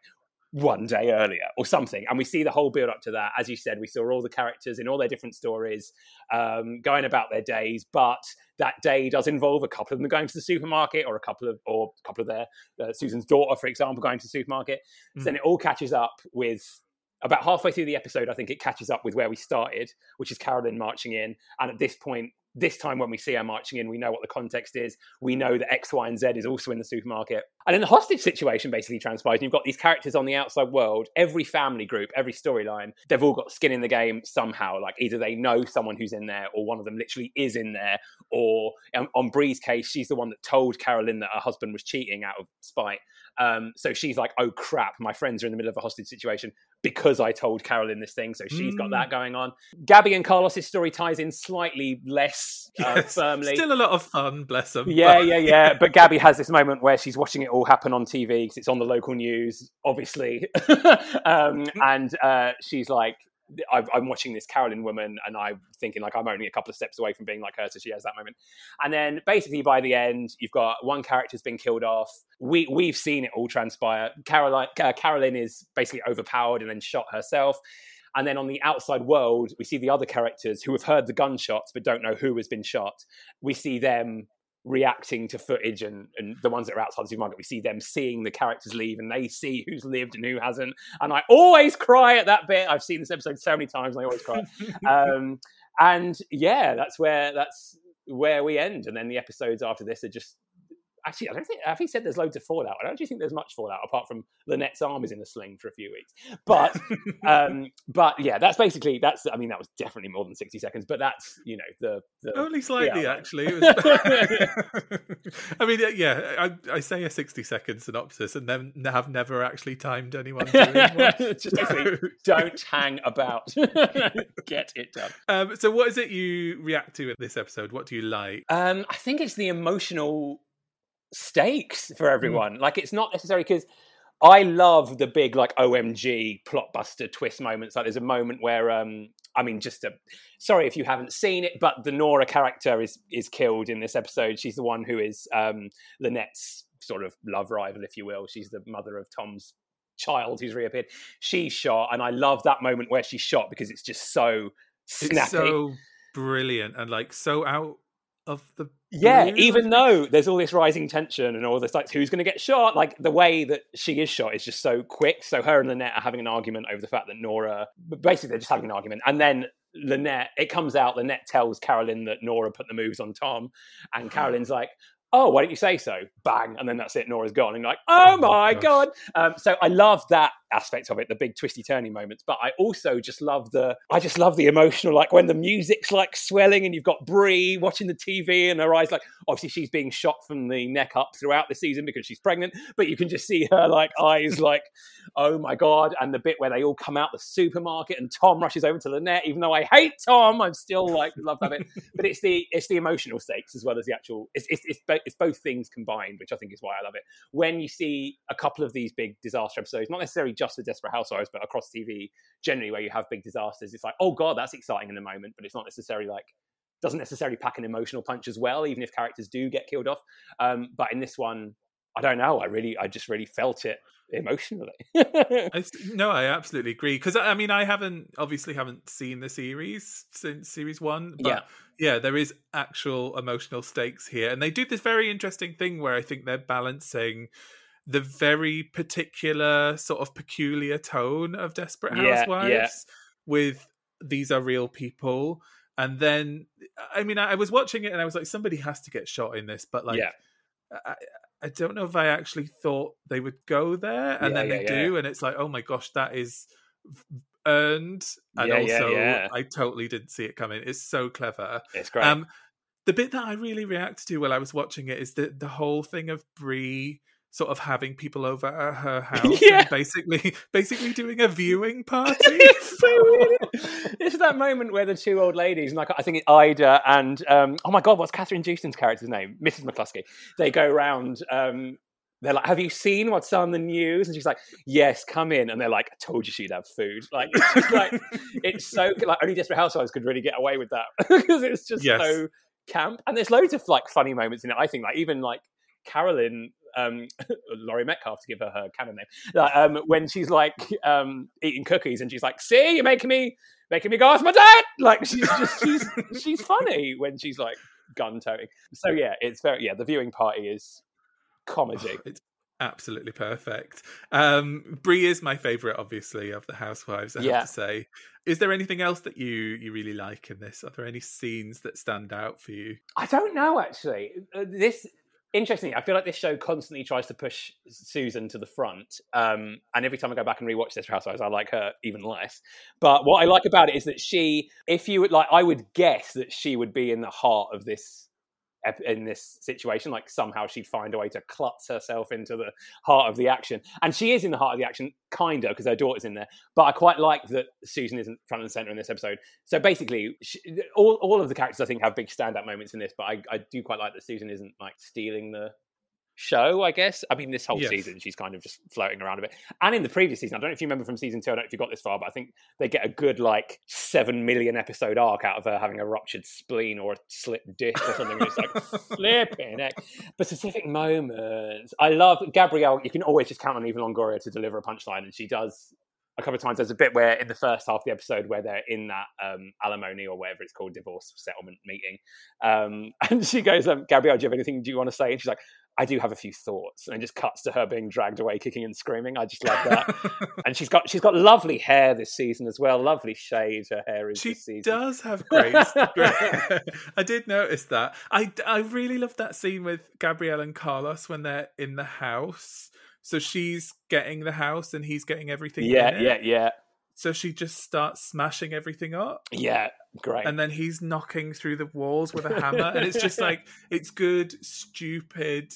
one day earlier or something. And we see the whole build up to that. As you said, we saw all the characters in all their different stories um, going about their days. But that day does involve a couple of them going to the supermarket or a couple of, or a couple of their, uh, Susan's daughter, for example, going to the supermarket. So then it all catches up with about halfway through the episode, I think it catches up with where we started, which is Carolyn marching in. And at this point, this time when we see her marching in, we know what the context is. We know that X, Y, and Z is also in the supermarket. And then the hostage situation basically transpires. And you've got these characters on the outside world, every family group, every storyline, they've all got skin in the game somehow. Like either they know someone who's in there, or one of them literally is in there, or um, on Bree's case, she's the one that told Carolyn that her husband was cheating out of spite. Um, so she's like, oh crap, my friends are in the middle of a hostage situation because I told Carolyn this thing. So she's got Mm. that going on. Gabby and Carlos's story ties in slightly less uh, Yes, firmly. Still a lot of fun, bless them. Yeah, [laughs] yeah, yeah. But Gabby has this moment where she's watching it all happen on TV because it's on the local news, obviously. [laughs] um, and uh, she's like, I've, I'm watching this Carolyn woman, and I'm thinking like I'm only a couple of steps away from being like her. So she has that moment, and then basically by the end, you've got one character's been killed off. We we've seen it all transpire. Caroline, uh, Carolyn is basically overpowered and then shot herself. And then on the outside world, we see the other characters who have heard the gunshots but don't know who has been shot. We see them reacting to footage and, and the ones that are outside the supermarket, we see them seeing the characters leave and they see who's lived and who hasn't. And I always cry at that bit. I've seen this episode so many times and I always cry. [laughs] um, and yeah, that's where that's where we end. And then the episodes after this are just actually I don't think I think said there's loads of fallout. I don't actually think there's much fallout apart from Lynette's arm is in a sling for a few weeks. But [laughs] um, but yeah, that's basically that's I mean that was definitely more than sixty seconds, but that's you know the, the Only slightly, Yeah. actually. Was... [laughs] [laughs] I mean, yeah, I, I say a 60 second synopsis and then have never actually timed anyone just basically don't hang about. Get it done. Um, so, what is it you react to in this episode? What do you like? Um, I think it's the emotional stakes for everyone. Like it's not necessarily because I love the big like OMG plotbuster twist moments. Like there's a moment where um I mean just a sorry if you haven't seen it, but the Nora character is is killed in this episode. She's the one who is um Lynette's sort of love rival, if you will. She's the mother of Tom's child who's reappeared. She's shot, and I love that moment where she's shot because it's just so snappy. It's so brilliant and like so out of the Yeah, even though there's all this rising tension and all this, like, who's going to get shot? Like, the way that she is shot is just so quick. So, her and Lynette are having an argument over the fact that Nora, basically, they're just having an argument. And then Lynette, it comes out, Lynette tells Carolyn that Nora put the moves on Tom. And [gasps] Carolyn's like, oh, why don't you say so? Bang. And then that's it. Nora's gone. And like, oh Oh, my gosh. God. Um, so I love that aspects of it, the big twisty turning moments. But I also just love the I just love the emotional, like when the music's like swelling and you've got Bree watching the TV and her eyes like obviously she's being shot from the neck up throughout the season because she's pregnant, but you can just see her like eyes [laughs] like, oh my god, and the bit where they all come out the supermarket and Tom rushes over to Lynette, even though I hate Tom, I'm still like love that bit. [laughs] But it's the it's the emotional stakes as well as the actual it's it's it's, it's both things combined, which I think is why I love it. When you see a couple of these big disaster episodes, not necessarily just with Desperate Housewives, but across TV generally, where you have big disasters, it's like, oh god, that's exciting in the moment, but it's not necessarily like doesn't necessarily pack an emotional punch as well, even if characters do get killed off. Um, but in this one, I don't know. I really, I just really felt it emotionally. I, no, I absolutely agree because I mean I haven't obviously haven't seen the series since series one, but Yeah. yeah, there is actual emotional stakes here, and they do this very interesting thing where I think they're balancing the very particular sort of peculiar tone of Desperate Yeah, yeah. Housewives with these are real people. And then, I mean, I I was watching it and I was like, somebody has to get shot in this, but like, yeah, I, I don't know if I actually thought they would go there, and Yeah, then they yeah, yeah. do, and it's like, oh my gosh, that is earned, and Yeah, yeah, also yeah. I totally didn't see it coming. It's so clever. it's great. Um, the bit that I really reacted to while I was watching it is the the whole thing of Bree sort of having people over at her [laughs] house Yeah. and basically basically doing a viewing [laughs] party. it's so weird. It's that moment where the two old ladies, and like I think Ida and um, oh my god, what's Kathryn Joosten's character's name? Mrs. McCluskey. They go round. Um, they're like, "Have you seen what's on the news?" And she's like, "Yes, come in." And they're like, "I told you she'd have food." Like, it's just like [laughs] it's so like only Desperate Housewives could really get away with that because it's just Yes. so camp. And there's loads of like funny moments in it. I think like even like Carolyn, um, [laughs] Laurie Metcalf to give her her canon name, like, um, when she's like um, eating cookies and she's like, "See, you're making me making me go off my diet." Like she's just she's [laughs] she's funny when she's like gun toting. So yeah, it's very yeah. The viewing party is comedy. it's absolutely perfect. Um, Bree is my favorite, obviously, of the housewives. I Yeah. have to say. Is there anything else that you you really like in this? Are there any scenes that stand out for you? I don't know actually. Uh, This interestingly, I feel like this show constantly tries to push Susan to the front. Um, and every time I go back and rewatch this Housewives, I like her even less. But what I like about it is that she, if you would like, I would guess that she would be in the heart of this. In this situation, like somehow she'd find a way to klutz herself into the heart of the action, and she is in the heart of the action, kinda, because her daughter's in there. But I quite like that Susan isn't front and center in this episode. So basically, she, all all of the characters I think have big standout moments in this, but I, I do quite like that Susan isn't like stealing the show. I guess I mean this whole Yes. season she's kind of just floating around a bit. And in the previous season, I don't know if you remember from season two. I don't know if you got this far, but I think they get a good like seven million episode arc out of her having a ruptured spleen or a slipped disc or something. and it's like [laughs] flipping heck. But specific moments, I love Gabrielle. You can always just count on Eva Longoria to deliver a punchline, and she does a couple of times. There's a bit where in the first half of the episode where they're in that um, alimony or whatever it's called, divorce settlement meeting, um, [laughs] and she goes, um, "Gabrielle, do you have anything do you want to say?" And she's like, "I do have a few thoughts," and it just cuts to her being dragged away, kicking and screaming. I just love that. [laughs] and she's got she's got lovely hair this season as well. Lovely shades her hair is She this season. does have great. great [laughs] I did notice that. I I really love that scene with Gabrielle and Carlos when they're in the house. So she's getting the house and he's getting everything. Yeah, in it. yeah, yeah, So she just starts smashing everything up. yeah. Great. and then he's knocking through the walls with a hammer and it's just [laughs] like it's good stupid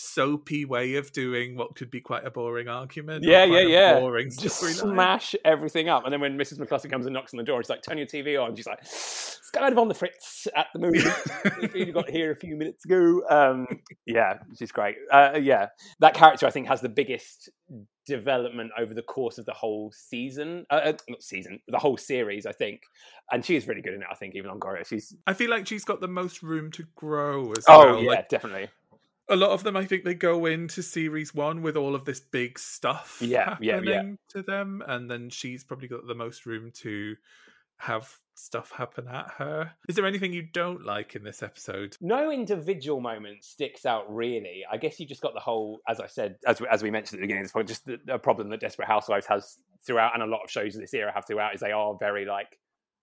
soapy way of doing what could be quite a boring argument Yeah, yeah, yeah. boring just smash everything up. And then when Mrs. McCluskey comes and knocks on the door, it's like, turn your TV on. She's like, it's kind of on the fritz at the moment. [laughs] you got here a few minutes ago. Um, yeah, she's great. Uh, yeah, that character I think has the biggest development over the course of the whole season. Uh, uh, not season, the whole series, I think. And she is really good in it. I think Eva Longoria, she's i feel like she's got the most room to grow as well. oh well yeah, like definitely. A lot of them i think they go into series one with all of this big stuff Yeah, yeah, yeah. to them and then she's probably got the most room to have stuff happen at her is there anything you don't like in this episode no individual moment sticks out really. I guess you just got the whole, as I said, as we, as we mentioned at the beginning of this point, just the, the problem that Desperate Housewives has throughout, and a lot of shows of this era have throughout, is they are very like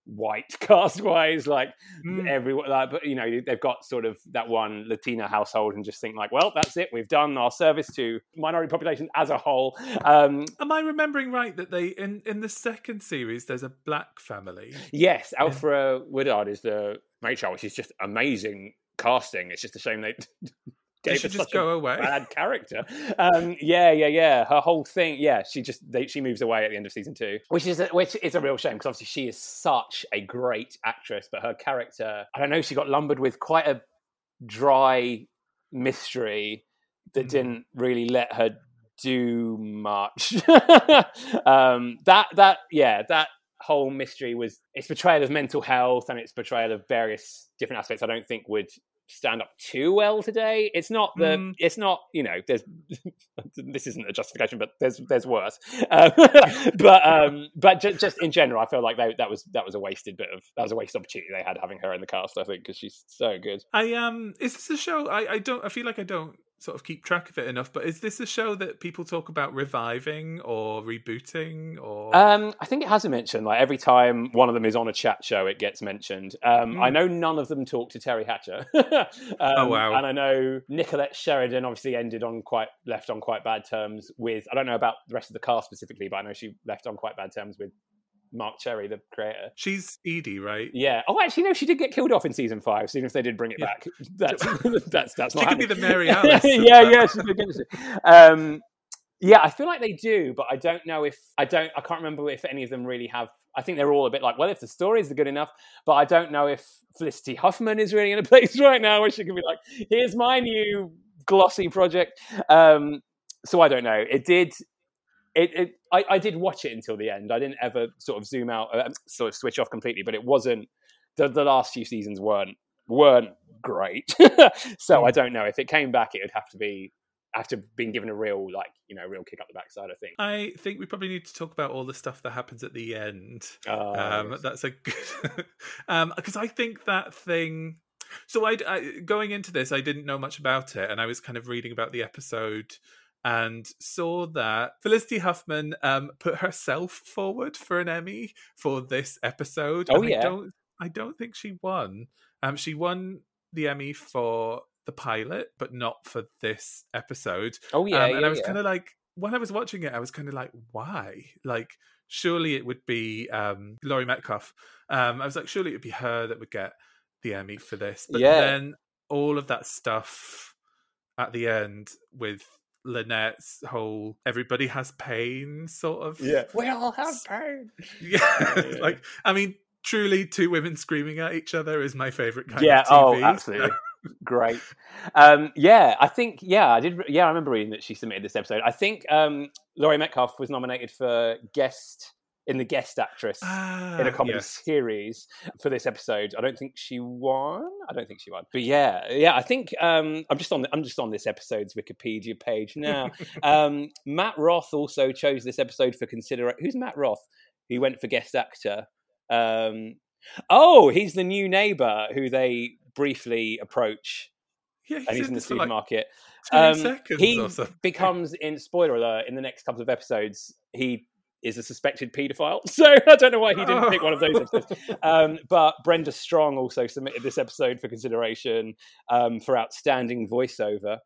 white [laughs] cast wise. Like Mm. everyone, like, but you know, they've got sort of that one Latina household, and just think like, well, that's it. We've done our service to minority population as a whole. Um, Am I remembering right that they in in the second series there's a black family? yes, Alfre Woodard is the matriarch, which is just amazing casting. It's just a shame they. [laughs] They gave should just go away. [laughs] bad character. Um, yeah, yeah, yeah. Her whole thing, yeah. She just they, she moves away at the end of season two, which is a, which is a real shame because obviously she is such a great actress, but her character, I don't know, she got lumbered with quite a dry mystery that Mm. didn't really let her do much. [laughs] um, that that yeah that whole mystery was its portrayal of mental health and its portrayal of various different aspects. I don't think would stand up too well today. It's not the. Mm. It's not. You know. There's. [laughs] this isn't a justification, but there's there's worse. Um, [laughs] but um, but just, just in general, I feel like they, that was that was a wasted bit of that was a wasted opportunity they had having her in the cast. I think because she's so good. I um is this a show I I don't I feel like I don't sort of keep track of it enough, but is this a show that people talk about reviving or rebooting or Um, I think it has a mention. Like every time one of them is on a chat show, it gets mentioned. Um, Mm. I know none of them talk to Teri Hatcher. [laughs] um, Oh, wow. And I know Nicolette Sheridan obviously ended on quite left on quite bad terms with. I don't know about the rest of the cast specifically, but I know she left on quite bad terms with Marc Cherry, the creator. she's Edie, right? Yeah. Oh, actually, no, she did get killed off in season five. So even if they did bring it Yeah. back, [laughs] [laughs] [laughs] that's that's that's She not could be the Mary Alice. yeah, yeah, she's good. Um, yeah, I feel like they do, but I don't know if I don't. I can't remember if any of them really have. I think they're all a bit like, well, if the stories are good enough, but I don't know if Felicity Huffman is really in a place right now where she can be like, here's my new glossy project. Um, so I don't know. It did. It, it I, I did watch it until the end. I didn't ever sort of zoom out, uh, sort of switch off completely. But it wasn't the the last few seasons weren't weren't great. [laughs] so I don't know if it came back, it would have to be after being given a real like you know real kick up the backside. I think. I think we probably need to talk about all the stuff that happens at the end. Uh, um, yes. That's a good [laughs] um because I think that thing. So I, I going into this, I didn't know much about it, and I was kind of reading about the episode and saw that Felicity Huffman um put herself forward for an Emmy for this episode. Oh, yeah. I don't I don't think she won. Um, she won the Emmy for the pilot, but not for this episode. oh yeah, Um, yeah, and I was yeah. kind of like, when I was watching it, I was kind of like, why? Like, surely it would be um, Laurie Metcalf. Um, I was like, surely it would be her that would get the Emmy for this. But Yeah. then all of that stuff at the end with Lynette's whole everybody has pain sort of. yeah. We all have pain. [laughs] Yeah. Yeah. like, I mean, truly, two women screaming at each other is my favorite kind yeah. of Oh, TV. [laughs] absolutely. Great. Um, yeah, I think. Yeah, I did. Yeah, I remember reading that she submitted this episode. I think um, Laurie Metcalf was nominated for guest in the guest actress Ah, in a comedy yes. series for this episode. I don't think she won. I don't think she won. But yeah, yeah, I think um, I'm just on. The, I'm just on this episode's Wikipedia page now. [laughs] um, Matt Roth also chose this episode for consideration. Who's Matt Roth? He went for guest actor. Um, oh, he's the new neighbor who they briefly approach, Yeah, and he's in the this for, like, supermarket. Um, he becomes in spoiler alert in the next couple of episodes. He is a suspected paedophile, [laughs] so I don't know why he didn't pick one of those episodes. Um, but Brenda Strong also submitted this episode for consideration um, for outstanding voiceover.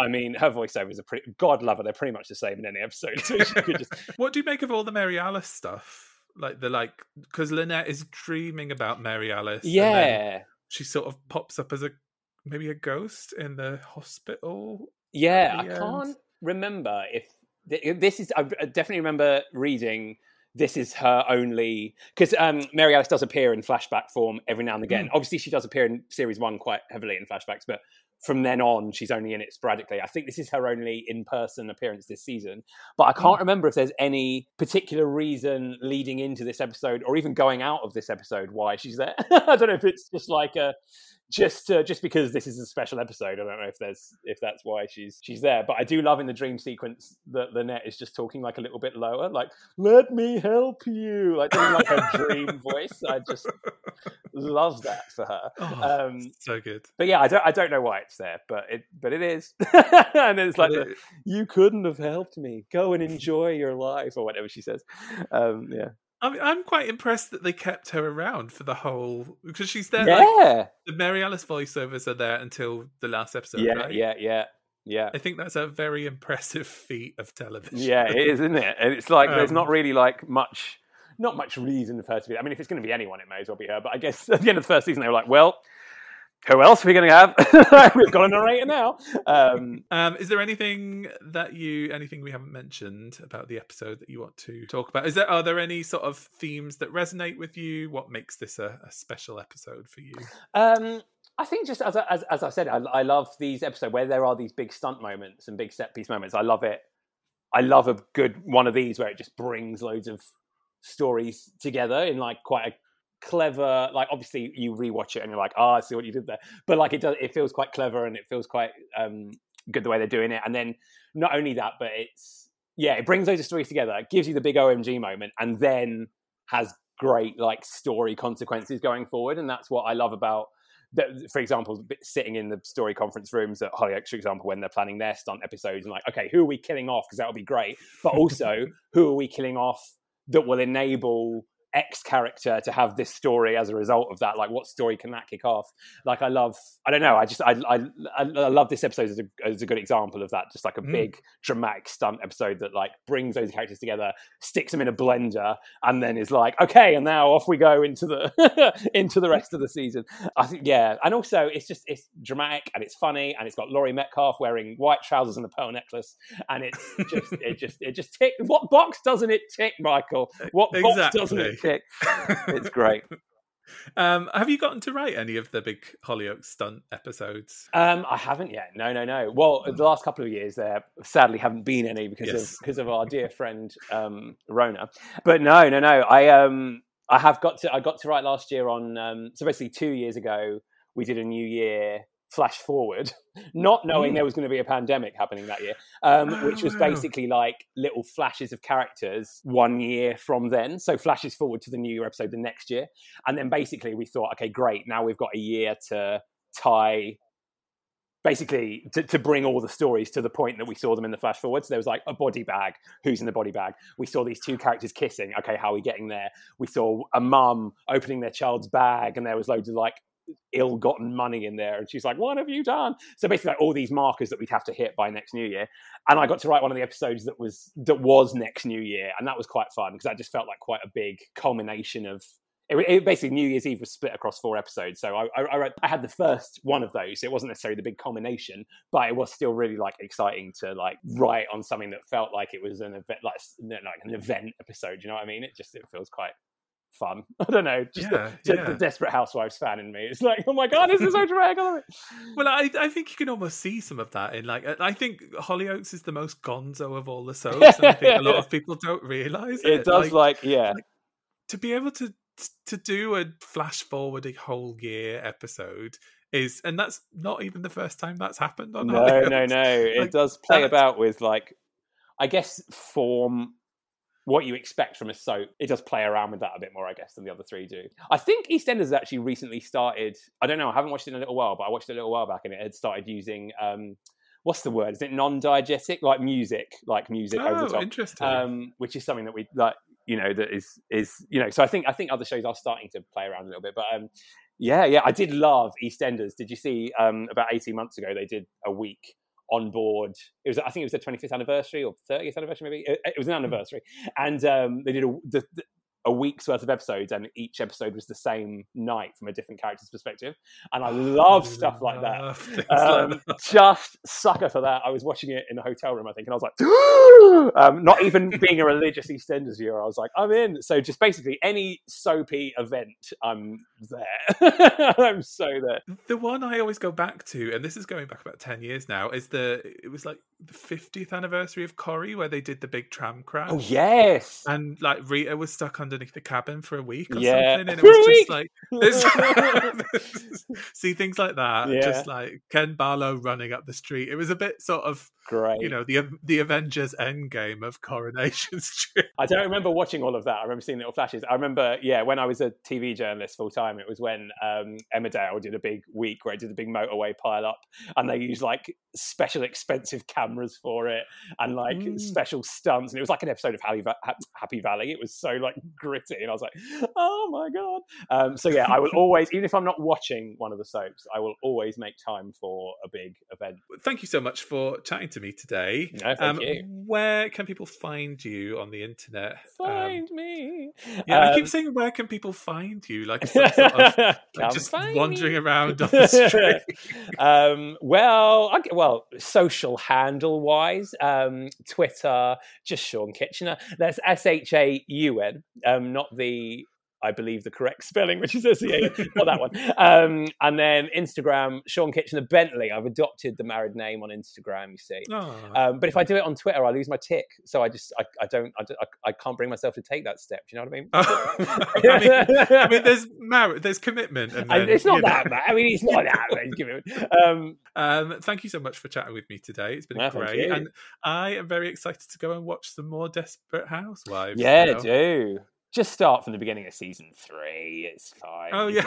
I mean, her voiceovers are pretty. God love her; they're pretty much the same in any episode. [laughs] So she could just [laughs] what do you make of all the Mary Alice stuff? Like the like, because Lynette is dreaming about Mary Alice. yeah, she sort of pops up as a maybe a ghost in the hospital. yeah. I the can't remember if Uh, this is. I definitely remember reading. This is her only because um, Mary Alice does appear in flashback form every now and again. Mm. Obviously, she does appear in series one quite heavily in flashbacks, but from then on, she's only in it sporadically. I think this is her only in person appearance this season. But I hmm. can't remember if there's any particular reason leading into this episode or even going out of this episode why she's there. [laughs] I don't know if it's just like a just uh, just because this is a special episode. I don't know if there's if that's why she's she's there. But I do love in the dream sequence that Lynette is just talking like a little bit lower, like "Let me help you," like doing like her dream [laughs] voice. I just love that for her. Oh, Um, so good. but yeah, I don't I don't know why it's there, but it but it is. [laughs] and it's like the, you couldn't have helped me. Go and enjoy your life or whatever she says. Um, yeah. I I'm quite impressed that they kept her around for the whole because she's there. Like, Yeah, the Mary Alice voiceovers are there until the last episode. yeah, right? yeah, yeah, yeah. I think that's a very impressive [laughs] feat of television. Yeah, it is, isn't it? And it's like there's Um, not really like much, not much reason for her to be. I mean, if it's going to be anyone, it may as well be her. But I guess [laughs] at the end of the first season, they were like, well, who else are we going to have? [laughs] We've got a narrator now. Um, Um, is there anything that you, anything we haven't mentioned about the episode that you want to talk about? Is there, are there any sort of themes that resonate with you? What makes this a, a special episode for you? Um, I think just as I- as, as I said, I, I love these episodes where there are these big stunt moments and big set piece moments. I love it. I love a good one of these where it just brings loads of stories together in like quite a clever. Like obviously you rewatch it and you're like, oh, I see what you did there. But like it does, it feels quite clever and it feels quite um, good the way they're doing it. And then not only that, but it's yeah, it brings those stories together. It gives you the big OMG moment, and then has great like story consequences going forward. And that's what I love about that, for example, sitting in the story conference rooms at Hollyoaks, for example, when they're planning their stunt episodes, and like, okay, who are we killing off? Because that would be great. But [laughs] also, who are we killing off that will enable X character to have this story as a result of that? Like, what story can that kick off? Like, I love, I don't know, I just, I, I, I love this episode as a, as a good example of that. Just like a Mm. big dramatic stunt episode that like brings those characters together, sticks them in a blender, and then is like, okay, and now off we go into the [laughs] into the rest of the season. I think yeah, and also it's just it's dramatic and it's funny and it's got Laurie Metcalf wearing white trousers and a pearl necklace, and it's just [laughs] it just it just tick. What box doesn't it tick, Michael? What box doesn't it tick? It's great. [laughs] Um, have you gotten to write any of the big Hollyoaks stunt episodes? Um, I haven't yet. No, no, no. Well, the last couple of years there sadly haven't been any because Yes. of [laughs] because of our dear [laughs] friend um, Rona. But no, no, no. I um I have got to I got to write last year on um so basically two years ago we did a New Year flash forward, [laughs] not knowing Mm. there was going to be a pandemic happening that year, um, which was Oh, basically like little flashes of characters one year from then. So flashes forward to the New Year episode the next year, and then basically we thought, okay, great, now we've got a year to tie basically to, to bring all the stories to the point that we saw them in the flash forward. So there was like a body bag. Who's in the body bag? We saw these two characters kissing. Okay, how are we getting there? We saw a mum opening their child's bag, and there was loads of like ill-gotten money in there and she's like what have you done so basically like all these markers that we'd have to hit by next new year and i got to write one of the episodes that was that was next new year and that was quite fun because that just felt like quite a big culmination of it, it basically New Year's Eve was split across four episodes, so I, I, I, I had the first one of those. It wasn't necessarily the big culmination, but it was still really like exciting to like write on something that felt like it was an event, like like an event episode. You know what I mean? It just it feels quite fun. [laughs] I don't know, just Yeah, the, yeah. the Desperate Housewives fan in me. It's like, oh my god, this is so [laughs] dramatic. I love it. Well, I, I think you can almost see some of that in like I think Hollyoaks is the most gonzo of all the soaps, and I think a lot of [laughs] people don't realize it. It does like, yeah, to be able to to do a flash forward a whole year episode is, and that's not even the first time that's happened on. no, Hollyoaks. no, no. It does play about with like, I guess form what you expect from a soap. It does play around with that a bit more, I guess, than the other three do. I think EastEnders actually recently started. I don't know. I haven't watched it in a little while, but I watched it a little while back, and it had started using. um What's the word? Is it non-diegetic, like music, like music over the Oh, top? interesting. um, which is something that we like you know that is is you know so i think i think other shows are starting to play around a little bit but um yeah yeah i did love eastenders did you see um about 18 months ago they did a week on board. It was i think it was the 25th anniversary or 30th anniversary maybe. It, it was an anniversary. And um they did a the, the, a week's worth of episodes and each episode was the same night from a different character's perspective and i [sighs] love stuff like that um, [laughs] just sucker for that. I was watching it in a hotel room, I think, and I was like, [gasps] um, not even [laughs] being a religious EastEnders viewer, I was like, I'm in. So just basically any soapy event, I'm there. [laughs] I'm so there. The one I always go back to, and this is going back about ten years now, is the it was like the fiftieth anniversary of Corrie, where they did the big tram crash. Oh yes, And like Rita was stuck underneath the cabin for a week or Yeah. something, and it was just like [laughs] [laughs] see things like that, Yeah. just like Ken Barlow running up the street. It was a bit sort of, Great. you know, the the Avengers Endgame of Coronation [laughs] Street. I don't remember watching all of that. I remember seeing little flashes. I remember, yeah, when I was a TV journalist full time, it was when um, Emmerdale did a big week where it did a big motorway pile up, and they used like special expensive cameras for it and like Mm. special stunts, and it was like an episode of Happy, Happy Valley. It was so like gritty, and I was like, oh my god. Um, so yeah, I will [laughs] always, even if I'm not watching one of the soaps, I will always make time for a big event. Thank you so much for chatting to me today. No, thank um, you. Where can people find you on the internet? Um, Find me. yeah, I Um, keep saying, where can people find you? [laughs] Like sort of like, just wandering me. around on the [laughs] street. um, well, I, well, social handle wise, um, Twitter, just Shaun Kitchener. That's S H A U N, um, not the. I believe the correct spelling, [laughs] which is S E A, not that one. Um, and then Instagram, Shaun Kitchener Bentley. I've adopted the married name on Instagram. You see, Oh. um, but if I do it on Twitter, I lose my tick. So I just, I, I don't, I, I, can't bring myself to take that step. Do you know what I mean? [laughs] I mean, I mean, there's marriage, there's commitment, and then, it's not know. that bad. I mean, it's not that bad. Um, Um, thank you so much for chatting with me today. It's been great, and I am very excited to go and watch some more Desperate Housewives. Yeah, now. do. Just start from the beginning of season three. It's fine. Oh, yeah.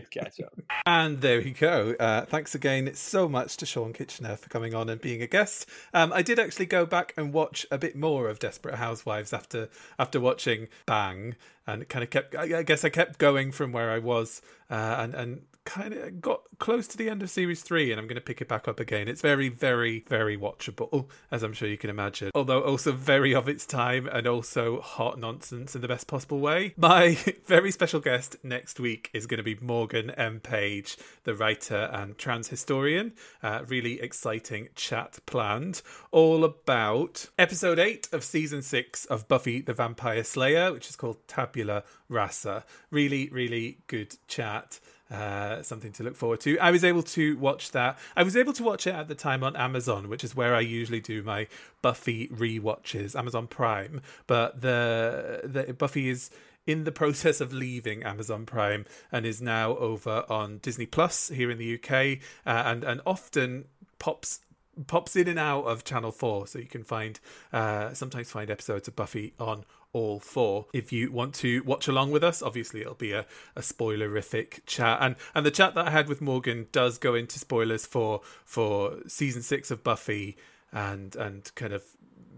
[laughs] Catch up. And there we go. Uh, thanks again so much to Shaun Kitchener for coming on and being a guest. Um, I did actually go back and watch a bit more of Desperate Housewives after after watching Bang, and it kind of kept. I I guess I kept going from where I was, uh, and and kind of got close to the end of series three, and I'm going to pick it back up again. It's very, very, very watchable, as I'm sure you can imagine. Although also very of its time, and also hot nonsense in the best possible way. [laughs] My very special guest next week is going to be Morgan M. Page, the writer and trans historian. Uh, really exciting chat planned, all about episode eight of season six of Buffy the Vampire Slayer, which is called Tabula Rasa. Really, really good chat. Uh, something to look forward to. I was able to watch that. I was able to watch it at the time on Amazon, which is where I usually do my Buffy rewatches, Amazon Prime. But the the Buffy is in the [laughs] process of leaving Amazon Prime and is now over on Disney Plus here in the UK, uh, and and often pops pops in and out of Channel Four, so you can find uh, sometimes find episodes of Buffy on all four. If you want to watch along with us, obviously it'll be a, a spoilerific chat, and and the chat that I had with Morgan does go into spoilers for for season six of Buffy and and kind of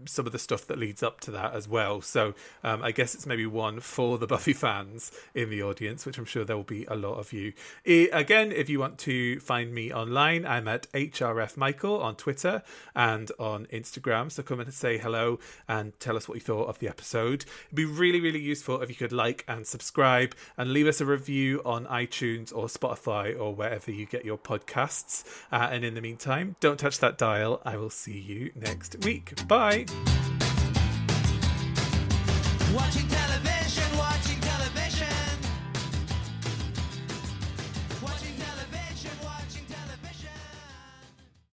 some of the stuff that leads up to that as well. So um, I guess it's maybe one for the Buffy fans in the audience, which I'm sure there will be a lot of you. Again, if you want to find me online, I'm at HRF Michael on Twitter and on Instagram. So come and say hello and tell us what you thought of the episode. It'd be really, really useful if you could like and subscribe and leave us a review on iTunes or Spotify or wherever you get your podcasts. Uh, and in the meantime, don't touch that dial. I will see you next week. Bye. Watching television.